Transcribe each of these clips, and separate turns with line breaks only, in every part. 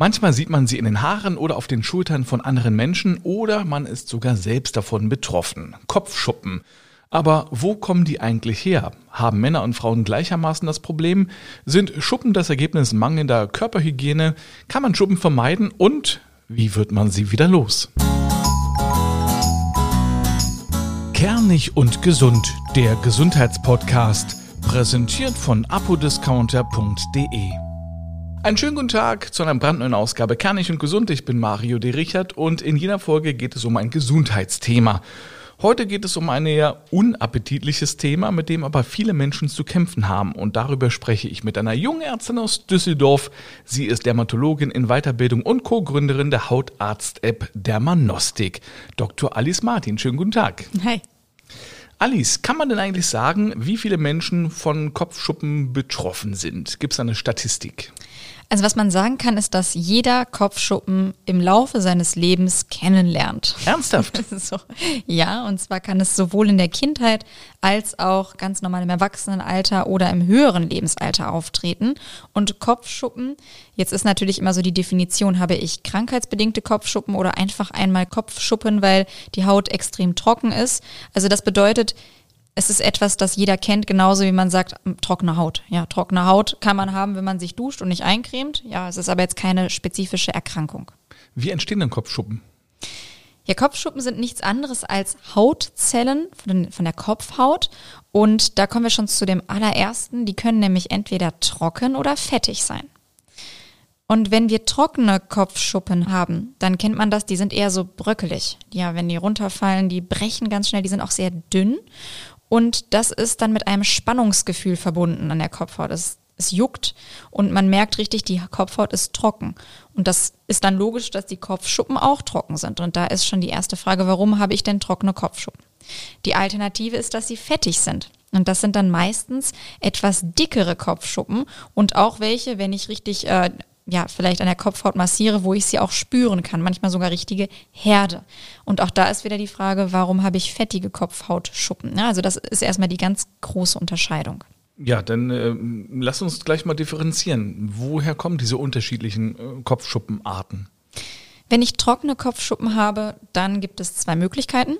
Manchmal sieht man sie in den Haaren oder auf den Schultern von anderen Menschen oder man ist sogar selbst davon betroffen. Kopfschuppen. Aber wo kommen die eigentlich her? Haben Männer und Frauen gleichermaßen das Problem? Sind Schuppen das Ergebnis mangelnder Körperhygiene? Kann man Schuppen vermeiden? Und wie wird man sie wieder los? Kernig und gesund, der Gesundheitspodcast, präsentiert von apodiscounter.de. Einen schönen guten Tag zu einer brandneuen Ausgabe Kernig und gesund. Ich bin Mario de Richard und in jeder Folge geht es um ein Gesundheitsthema. Heute geht es um ein eher unappetitliches Thema, mit dem aber viele Menschen zu kämpfen haben. Und darüber spreche ich mit einer jungen Ärztin aus Düsseldorf. Sie ist Dermatologin in Weiterbildung und Co-Gründerin der Hautarzt-App Dermanostik. Dr. Alice Martin, schönen guten Tag.
Hi.
Alice, kann man denn eigentlich sagen, wie viele Menschen von Kopfschuppen betroffen sind? Gibt es eine Statistik?
Also was man sagen kann, ist, dass jeder Kopfschuppen im Laufe seines Lebens kennenlernt.
Ernsthaft?
so. Ja, und zwar kann es sowohl in der Kindheit als auch ganz normal im Erwachsenenalter oder im höheren Lebensalter auftreten. Und Kopfschuppen, jetzt ist natürlich immer so die Definition, habe ich krankheitsbedingte Kopfschuppen oder einfach einmal Kopfschuppen, weil die Haut extrem trocken ist. Also das bedeutet, es ist etwas, das jeder kennt, genauso wie man sagt, trockene Haut. Ja, trockene Haut kann man haben, wenn man sich duscht und nicht eincremt. Ja, es ist aber jetzt keine spezifische Erkrankung.
Wie entstehen denn Kopfschuppen?
Ja, Kopfschuppen sind nichts anderes als Hautzellen von, von der Kopfhaut. Und da kommen wir schon zu dem allerersten. Die können nämlich entweder trocken oder fettig sein. Und wenn wir trockene Kopfschuppen haben, dann kennt man das, die sind eher so bröckelig. Ja, wenn die runterfallen, die brechen ganz schnell, die sind auch sehr dünn. Und das ist dann mit einem Spannungsgefühl verbunden an der Kopfhaut. Es, es juckt und man merkt richtig, die Kopfhaut ist trocken. Und das ist dann logisch, dass die Kopfschuppen auch trocken sind. Und da ist schon die erste Frage, warum habe ich denn trockene Kopfschuppen? Die Alternative ist, dass sie fettig sind. Und das sind dann meistens etwas dickere Kopfschuppen und auch welche, wenn ich richtig äh, ja, vielleicht an der Kopfhaut massiere, wo ich sie auch spüren kann, manchmal sogar richtige Herde. Und auch da ist wieder die Frage, warum habe ich fettige Kopfhautschuppen? Ja, also das ist erstmal die ganz große Unterscheidung.
Ja, dann äh, lass uns gleich mal differenzieren. Woher kommen diese unterschiedlichen äh, Kopfschuppenarten?
Wenn ich trockene Kopfschuppen habe, dann gibt es zwei Möglichkeiten.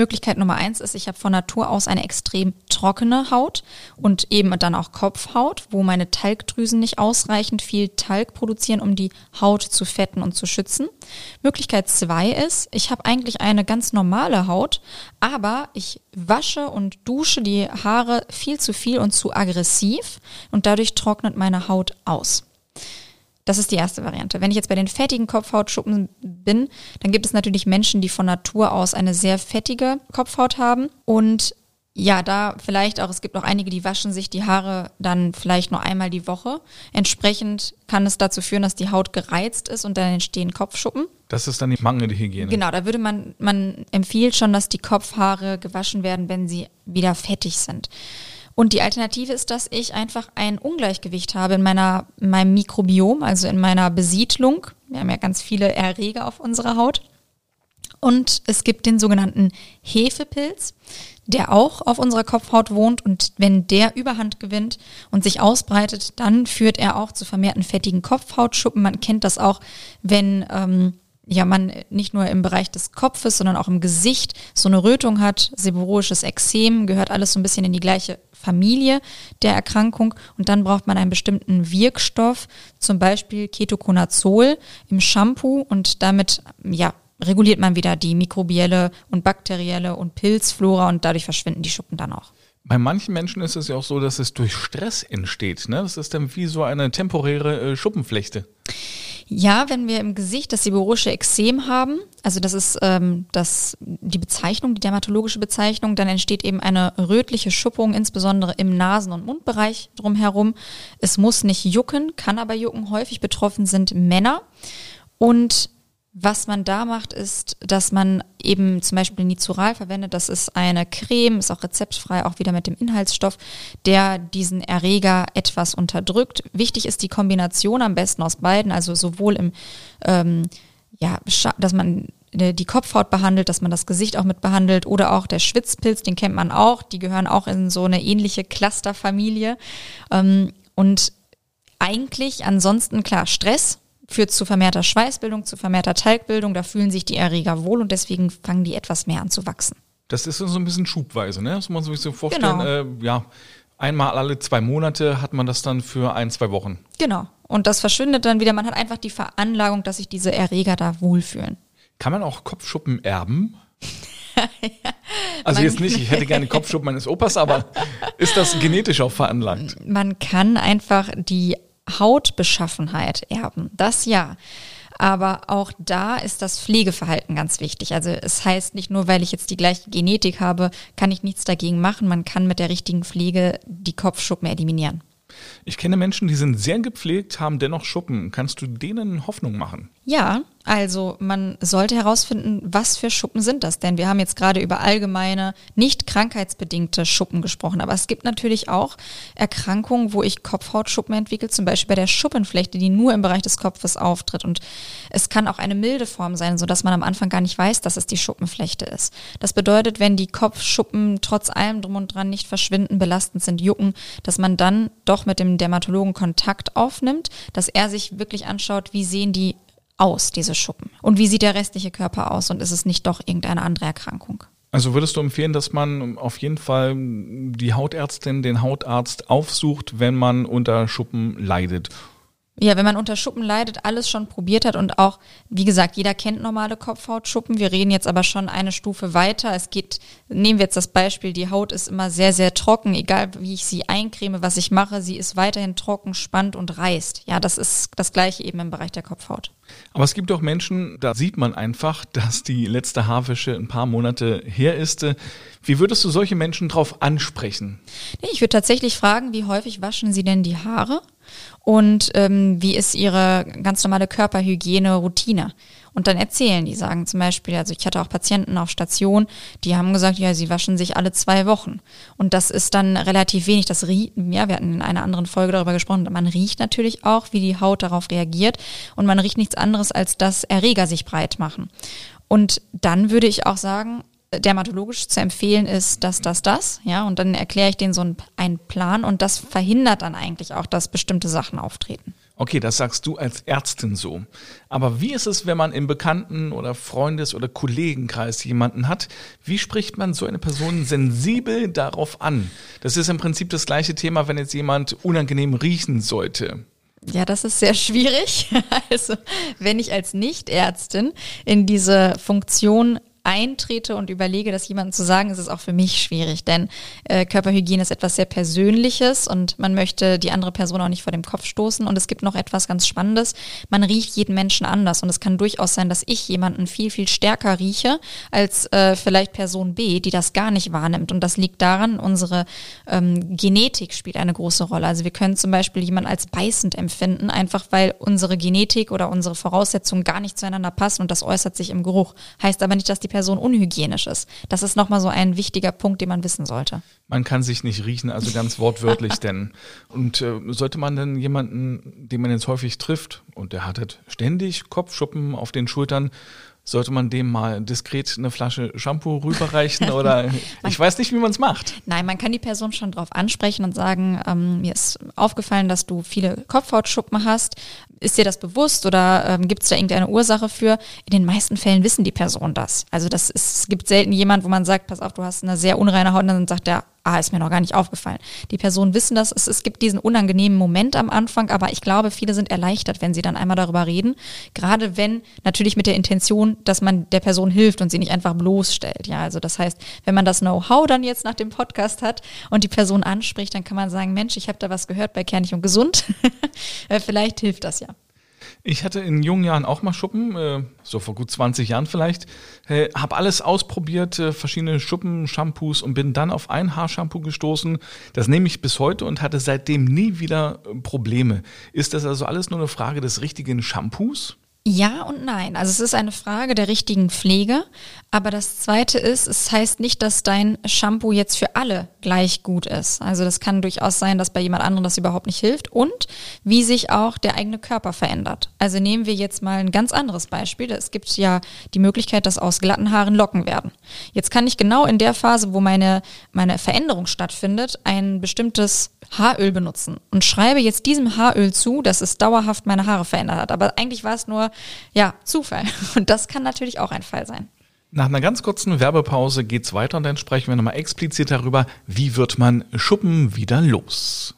Möglichkeit Nummer eins ist, ich habe von Natur aus eine extrem trockene Haut und eben dann auch Kopfhaut, wo meine Talgdrüsen nicht ausreichend viel Talg produzieren, um die Haut zu fetten und zu schützen. Möglichkeit zwei ist, ich habe eigentlich eine ganz normale Haut, aber ich wasche und dusche die Haare viel zu viel und zu aggressiv und dadurch trocknet meine Haut aus. Das ist die erste Variante. Wenn ich jetzt bei den fettigen Kopfhautschuppen bin, dann gibt es natürlich Menschen, die von Natur aus eine sehr fettige Kopfhaut haben und ja, da vielleicht auch, es gibt auch einige, die waschen sich die Haare dann vielleicht nur einmal die Woche. Entsprechend kann es dazu führen, dass die Haut gereizt ist und dann entstehen Kopfschuppen.
Das ist dann die mangelnde Hygiene.
Genau, da würde man, man empfiehlt schon, dass die Kopfhaare gewaschen werden, wenn sie wieder fettig sind. Und die Alternative ist, dass ich einfach ein Ungleichgewicht habe in meiner, in meinem Mikrobiom, also in meiner Besiedlung. Wir haben ja ganz viele Erreger auf unserer Haut. Und es gibt den sogenannten Hefepilz, der auch auf unserer Kopfhaut wohnt. Und wenn der Überhand gewinnt und sich ausbreitet, dann führt er auch zu vermehrten fettigen Kopfhautschuppen. Man kennt das auch, wenn ähm, ja man nicht nur im Bereich des Kopfes, sondern auch im Gesicht so eine Rötung hat, seborrhoisches Exem, gehört alles so ein bisschen in die gleiche Familie der Erkrankung und dann braucht man einen bestimmten Wirkstoff, zum Beispiel Ketoconazol im Shampoo und damit ja reguliert man wieder die mikrobielle und bakterielle und Pilzflora und dadurch verschwinden die Schuppen dann auch.
Bei manchen Menschen ist es ja auch so, dass es durch Stress entsteht. Ne? Das ist dann wie so eine temporäre äh, Schuppenflechte.
Ja, wenn wir im Gesicht das seborrhoische Exem haben, also das ist ähm, das, die Bezeichnung, die dermatologische Bezeichnung, dann entsteht eben eine rötliche Schuppung, insbesondere im Nasen- und Mundbereich drumherum. Es muss nicht jucken, kann aber jucken. Häufig betroffen sind Männer. Und was man da macht, ist, dass man eben zum Beispiel Nizural verwendet. Das ist eine Creme, ist auch rezeptfrei, auch wieder mit dem Inhaltsstoff, der diesen Erreger etwas unterdrückt. Wichtig ist die Kombination am besten aus beiden, also sowohl im, ähm, ja, dass man die Kopfhaut behandelt, dass man das Gesicht auch mit behandelt oder auch der Schwitzpilz, den kennt man auch. Die gehören auch in so eine ähnliche Clusterfamilie. Ähm, und eigentlich ansonsten klar Stress führt zu vermehrter Schweißbildung, zu vermehrter Talgbildung. Da fühlen sich die Erreger wohl und deswegen fangen die etwas mehr an zu wachsen.
Das ist so ein bisschen schubweise, ne? Das muss man sich so vorstellen.
Genau.
Äh, ja, einmal alle zwei Monate hat man das dann für ein, zwei Wochen.
Genau. Und das verschwindet dann wieder. Man hat einfach die Veranlagung, dass sich diese Erreger da wohlfühlen.
Kann man auch Kopfschuppen erben? also
Man-
jetzt nicht, ich hätte gerne Kopfschuppen meines Opas, aber ist das genetisch auch veranlagt?
Man kann einfach die Hautbeschaffenheit erben. Das ja. Aber auch da ist das Pflegeverhalten ganz wichtig. Also es heißt nicht nur, weil ich jetzt die gleiche Genetik habe, kann ich nichts dagegen machen. Man kann mit der richtigen Pflege die Kopfschuppen eliminieren.
Ich kenne Menschen, die sind sehr gepflegt, haben dennoch Schuppen. Kannst du denen Hoffnung machen?
Ja, also man sollte herausfinden, was für Schuppen sind das denn? Wir haben jetzt gerade über allgemeine, nicht krankheitsbedingte Schuppen gesprochen, aber es gibt natürlich auch Erkrankungen, wo ich Kopfhautschuppen entwickle, zum Beispiel bei der Schuppenflechte, die nur im Bereich des Kopfes auftritt. Und es kann auch eine milde Form sein, sodass man am Anfang gar nicht weiß, dass es die Schuppenflechte ist. Das bedeutet, wenn die Kopfschuppen trotz allem drum und dran nicht verschwinden, belastend sind, jucken, dass man dann doch mit dem Dermatologen Kontakt aufnimmt, dass er sich wirklich anschaut, wie sehen die aus, diese Schuppen? Und wie sieht der restliche Körper aus? Und ist es nicht doch irgendeine andere Erkrankung?
Also würdest du empfehlen, dass man auf jeden Fall die Hautärztin, den Hautarzt aufsucht, wenn man unter Schuppen leidet?
Ja, wenn man unter Schuppen leidet, alles schon probiert hat und auch, wie gesagt, jeder kennt normale Kopfhautschuppen. Wir reden jetzt aber schon eine Stufe weiter. Es geht, nehmen wir jetzt das Beispiel, die Haut ist immer sehr, sehr trocken, egal wie ich sie eincreme, was ich mache, sie ist weiterhin trocken, spannt und reißt. Ja, das ist das gleiche eben im Bereich der Kopfhaut.
Aber es gibt auch Menschen, da sieht man einfach, dass die letzte Haarwäsche ein paar Monate her ist. Wie würdest du solche Menschen drauf ansprechen?
Ich würde tatsächlich fragen, wie häufig waschen Sie denn die Haare? Und ähm, wie ist Ihre ganz normale Körperhygiene-Routine? Und dann erzählen die, sagen zum Beispiel, also ich hatte auch Patienten auf Station, die haben gesagt, ja, sie waschen sich alle zwei Wochen. Und das ist dann relativ wenig. Das riecht, ja, wir hatten in einer anderen Folge darüber gesprochen, man riecht natürlich auch, wie die Haut darauf reagiert. Und man riecht nichts anderes, als dass Erreger sich breit machen. Und dann würde ich auch sagen, dermatologisch zu empfehlen ist das, das, das, ja, und dann erkläre ich denen so einen, einen Plan und das verhindert dann eigentlich auch, dass bestimmte Sachen auftreten.
Okay, das sagst du als Ärztin so. Aber wie ist es, wenn man im Bekannten- oder Freundes- oder Kollegenkreis jemanden hat? Wie spricht man so eine Person sensibel darauf an? Das ist im Prinzip das gleiche Thema, wenn jetzt jemand unangenehm riechen sollte.
Ja, das ist sehr schwierig. Also, wenn ich als Nichtärztin in diese Funktion eintrete und überlege, das jemandem zu sagen, ist es auch für mich schwierig, denn äh, Körperhygiene ist etwas sehr Persönliches und man möchte die andere Person auch nicht vor dem Kopf stoßen. Und es gibt noch etwas ganz Spannendes. Man riecht jeden Menschen anders und es kann durchaus sein, dass ich jemanden viel, viel stärker rieche als äh, vielleicht Person B, die das gar nicht wahrnimmt. Und das liegt daran, unsere ähm, Genetik spielt eine große Rolle. Also wir können zum Beispiel jemanden als beißend empfinden, einfach weil unsere Genetik oder unsere Voraussetzungen gar nicht zueinander passen und das äußert sich im Geruch. Heißt aber nicht, dass die Person unhygienisch ist. Das ist nochmal so ein wichtiger Punkt, den man wissen sollte.
Man kann sich nicht riechen, also ganz wortwörtlich denn. Und äh, sollte man denn jemanden, den man jetzt häufig trifft und der hat halt ständig Kopfschuppen auf den Schultern, sollte man dem mal diskret eine Flasche Shampoo rüberreichen oder ich weiß nicht, wie man es macht.
Nein, man kann die Person schon darauf ansprechen und sagen, ähm, mir ist aufgefallen, dass du viele Kopfhautschuppen hast. Ist dir das bewusst oder ähm, gibt es da irgendeine Ursache für? In den meisten Fällen wissen die Personen das. Also das ist, es gibt selten jemand, wo man sagt, pass auf, du hast eine sehr unreine Haut und dann sagt der, ah, ist mir noch gar nicht aufgefallen. Die Personen wissen das. Es, es gibt diesen unangenehmen Moment am Anfang, aber ich glaube, viele sind erleichtert, wenn sie dann einmal darüber reden. Gerade wenn natürlich mit der Intention, dass man der Person hilft und sie nicht einfach bloßstellt. Ja, also das heißt, wenn man das Know-how dann jetzt nach dem Podcast hat und die Person anspricht, dann kann man sagen, Mensch, ich habe da was gehört bei Kernig und Gesund. Äh, Vielleicht hilft das ja.
Ich hatte in jungen Jahren auch mal Schuppen, äh, so vor gut 20 Jahren vielleicht. Äh, habe alles ausprobiert, äh, verschiedene Schuppen, Shampoos und bin dann auf ein Haarshampoo gestoßen. Das nehme ich bis heute und hatte seitdem nie wieder äh, Probleme. Ist das also alles nur eine Frage des richtigen Shampoos?
Ja und nein. Also es ist eine Frage der richtigen Pflege. Aber das Zweite ist, es heißt nicht, dass dein Shampoo jetzt für alle gleich gut ist. Also das kann durchaus sein, dass bei jemand anderem das überhaupt nicht hilft und wie sich auch der eigene Körper verändert. Also nehmen wir jetzt mal ein ganz anderes Beispiel. Es gibt ja die Möglichkeit, dass aus glatten Haaren Locken werden. Jetzt kann ich genau in der Phase, wo meine, meine Veränderung stattfindet, ein bestimmtes Haaröl benutzen und schreibe jetzt diesem Haaröl zu, dass es dauerhaft meine Haare verändert hat. Aber eigentlich war es nur, ja, Zufall. Und das kann natürlich auch ein Fall sein.
Nach einer ganz kurzen Werbepause geht's weiter und dann sprechen wir nochmal explizit darüber, wie wird man Schuppen wieder los.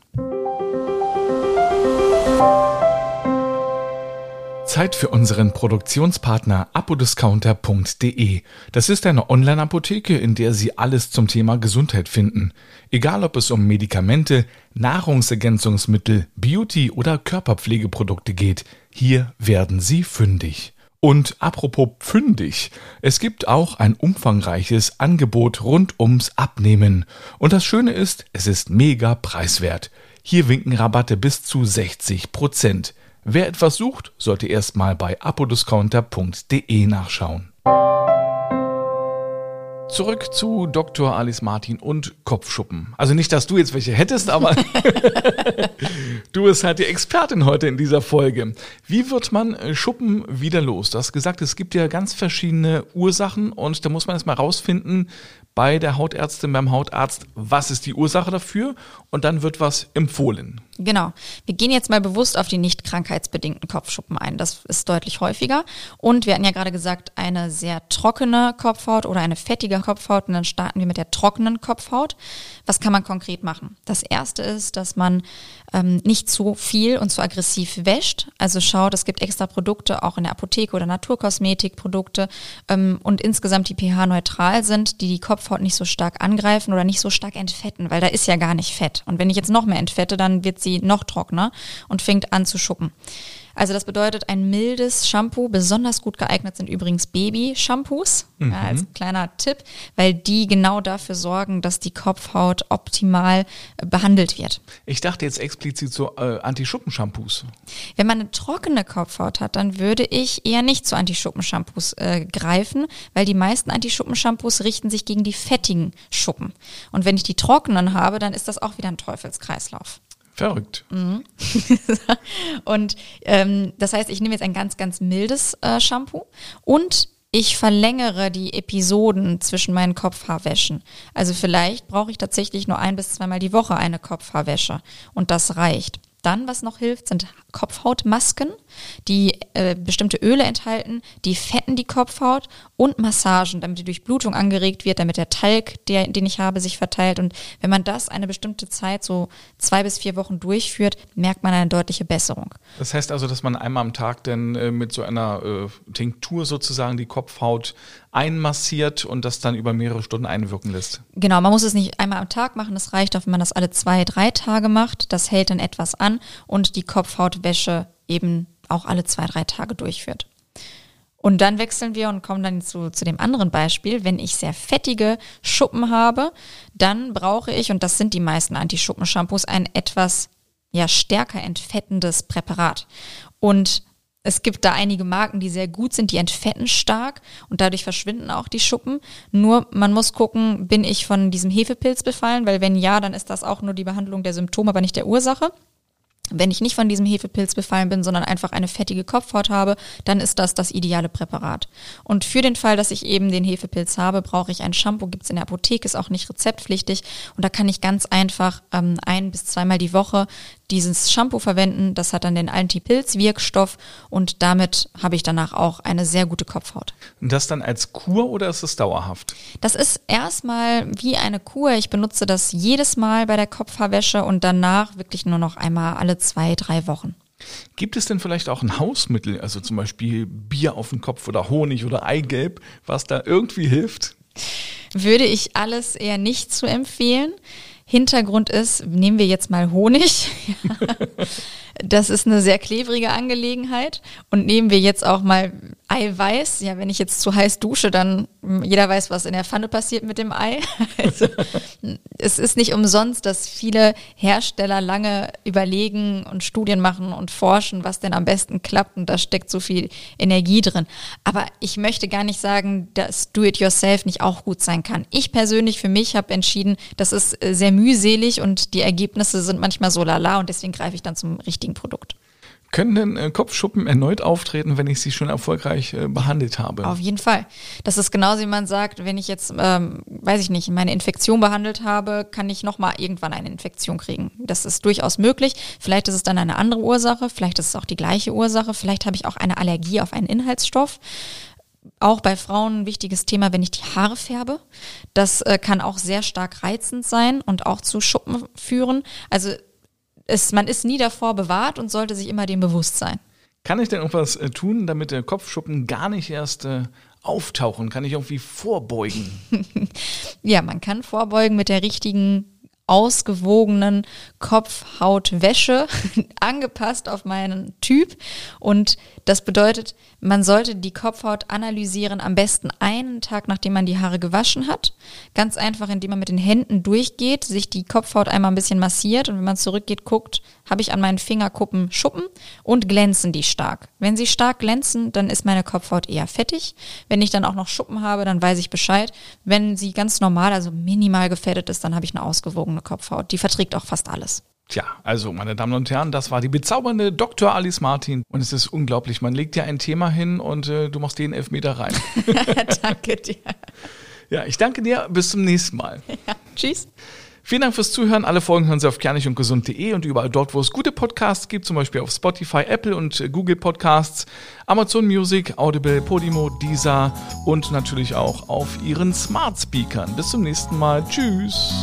Zeit für unseren Produktionspartner apodiscounter.de. Das ist eine Online-Apotheke, in der Sie alles zum Thema Gesundheit finden. Egal ob es um Medikamente, Nahrungsergänzungsmittel, Beauty oder Körperpflegeprodukte geht, hier werden Sie fündig. Und apropos fündig, es gibt auch ein umfangreiches Angebot rund ums Abnehmen. Und das Schöne ist, es ist mega preiswert. Hier winken Rabatte bis zu 60 Prozent. Wer etwas sucht, sollte erstmal bei apodiscounter.de nachschauen. Zurück zu Dr. Alice Martin und Kopfschuppen. Also nicht, dass du jetzt welche hättest, aber du bist halt die Expertin heute in dieser Folge. Wie wird man äh, Schuppen wieder los? Du hast gesagt, es gibt ja ganz verschiedene Ursachen und da muss man erstmal rausfinden, bei der Hautärztin, beim Hautarzt, was ist die Ursache dafür und dann wird was empfohlen.
Genau. Wir gehen jetzt mal bewusst auf die nicht krankheitsbedingten Kopfschuppen ein. Das ist deutlich häufiger. Und wir hatten ja gerade gesagt, eine sehr trockene Kopfhaut oder eine fettige Kopfhaut. Und dann starten wir mit der trockenen Kopfhaut. Was kann man konkret machen? Das erste ist, dass man ähm, nicht zu viel und zu aggressiv wäscht. Also schaut, es gibt extra Produkte auch in der Apotheke oder Naturkosmetikprodukte ähm, und insgesamt die pH-neutral sind, die die Kopfhaut nicht so stark angreifen oder nicht so stark entfetten, weil da ist ja gar nicht Fett. Und wenn ich jetzt noch mehr entfette, dann wird sie noch trockener und fängt an zu schuppen. Also das bedeutet ein mildes Shampoo. Besonders gut geeignet sind übrigens Baby-Shampoos, mhm. ja, als kleiner Tipp, weil die genau dafür sorgen, dass die Kopfhaut optimal äh, behandelt wird.
Ich dachte jetzt explizit so äh, Anti-Schuppen-Shampoos.
Wenn man eine trockene Kopfhaut hat, dann würde ich eher nicht zu Anti-Schuppen-Shampoos äh, greifen, weil die meisten Anti-Schuppen-Shampoos richten sich gegen die fettigen Schuppen. Und wenn ich die trockenen habe, dann ist das auch wieder ein Teufelskreislauf.
Verrückt. Mhm.
und ähm, das heißt, ich nehme jetzt ein ganz, ganz mildes äh, Shampoo und ich verlängere die Episoden zwischen meinen Kopfhaarwäschen. Also vielleicht brauche ich tatsächlich nur ein bis zweimal die Woche eine Kopfhaarwäsche und das reicht. Dann, was noch hilft, sind Kopfhautmasken, die äh, bestimmte Öle enthalten, die fetten die Kopfhaut und Massagen, damit die Durchblutung angeregt wird, damit der Talg, der, den ich habe, sich verteilt. Und wenn man das eine bestimmte Zeit, so zwei bis vier Wochen durchführt, merkt man eine deutliche Besserung.
Das heißt also, dass man einmal am Tag dann äh, mit so einer äh, Tinktur sozusagen die Kopfhaut einmassiert und das dann über mehrere Stunden einwirken lässt.
Genau, man muss es nicht einmal am Tag machen, es reicht auch, wenn man das alle zwei, drei Tage macht. Das hält dann etwas an und die Kopfhautwäsche eben auch alle zwei, drei Tage durchführt. Und dann wechseln wir und kommen dann zu, zu dem anderen Beispiel. Wenn ich sehr fettige Schuppen habe, dann brauche ich, und das sind die meisten Anti-Schuppen-Shampoos, ein etwas ja, stärker entfettendes Präparat. Und es gibt da einige Marken, die sehr gut sind, die entfetten stark und dadurch verschwinden auch die Schuppen. Nur man muss gucken, bin ich von diesem Hefepilz befallen, weil wenn ja, dann ist das auch nur die Behandlung der Symptome, aber nicht der Ursache. Wenn ich nicht von diesem Hefepilz befallen bin, sondern einfach eine fettige Kopfhaut habe, dann ist das das ideale Präparat. Und für den Fall, dass ich eben den Hefepilz habe, brauche ich ein Shampoo, gibt's in der Apotheke, ist auch nicht rezeptpflichtig. Und da kann ich ganz einfach ähm, ein bis zweimal die Woche dieses Shampoo verwenden. Das hat dann den Anti-Pilz-Wirkstoff und damit habe ich danach auch eine sehr gute Kopfhaut.
Und das dann als Kur oder ist es dauerhaft?
Das ist erstmal wie eine Kur. Ich benutze das jedes Mal bei der Kopfhaarwäsche und danach wirklich nur noch einmal alle zwei, drei Wochen.
Gibt es denn vielleicht auch ein Hausmittel, also zum Beispiel Bier auf den Kopf oder Honig oder Eigelb, was da irgendwie hilft?
Würde ich alles eher nicht zu empfehlen. Hintergrund ist, nehmen wir jetzt mal Honig. das ist eine sehr klebrige Angelegenheit. Und nehmen wir jetzt auch mal Eiweiß, ja, wenn ich jetzt zu heiß dusche, dann hm, jeder weiß, was in der Pfanne passiert mit dem Ei. Also, es ist nicht umsonst, dass viele Hersteller lange überlegen und Studien machen und forschen, was denn am besten klappt und da steckt so viel Energie drin. Aber ich möchte gar nicht sagen, dass Do-it-yourself nicht auch gut sein kann. Ich persönlich für mich habe entschieden, das ist äh, sehr mühselig und die Ergebnisse sind manchmal so lala und deswegen greife ich dann zum richtigen Produkt.
Können denn äh, Kopfschuppen erneut auftreten, wenn ich sie schon erfolgreich äh, behandelt habe?
Auf jeden Fall. Das ist genauso, wie man sagt, wenn ich jetzt, ähm, weiß ich nicht, meine Infektion behandelt habe, kann ich nochmal irgendwann eine Infektion kriegen. Das ist durchaus möglich. Vielleicht ist es dann eine andere Ursache, vielleicht ist es auch die gleiche Ursache, vielleicht habe ich auch eine Allergie auf einen Inhaltsstoff auch bei Frauen ein wichtiges Thema, wenn ich die Haare färbe. Das äh, kann auch sehr stark reizend sein und auch zu Schuppen führen. Also es, man ist nie davor bewahrt und sollte sich immer dem bewusst sein.
Kann ich denn irgendwas äh, tun, damit der Kopfschuppen gar nicht erst äh, auftauchen? Kann ich irgendwie vorbeugen?
ja, man kann vorbeugen mit der richtigen ausgewogenen Kopfhautwäsche, angepasst auf meinen Typ. Und das bedeutet, man sollte die Kopfhaut analysieren, am besten einen Tag, nachdem man die Haare gewaschen hat. Ganz einfach, indem man mit den Händen durchgeht, sich die Kopfhaut einmal ein bisschen massiert und wenn man zurückgeht, guckt, habe ich an meinen Fingerkuppen Schuppen und glänzen die stark. Wenn sie stark glänzen, dann ist meine Kopfhaut eher fettig. Wenn ich dann auch noch Schuppen habe, dann weiß ich Bescheid. Wenn sie ganz normal, also minimal gefettet ist, dann habe ich eine ausgewogene Kopfhaut. Die verträgt auch fast alles.
Tja, also meine Damen und Herren, das war die bezaubernde Dr. Alice Martin. Und es ist unglaublich, man legt dir ein Thema hin und äh, du machst den Elfmeter rein.
danke dir.
Ja, ich danke dir. Bis zum nächsten Mal.
Ja, tschüss.
Vielen Dank fürs Zuhören. Alle Folgen hören Sie auf kernigundgesund.de und überall dort, wo es gute Podcasts gibt, zum Beispiel auf Spotify, Apple und äh, Google Podcasts, Amazon Music, Audible, Podimo, Deezer und natürlich auch auf Ihren Smart Speakern. Bis zum nächsten Mal. Tschüss.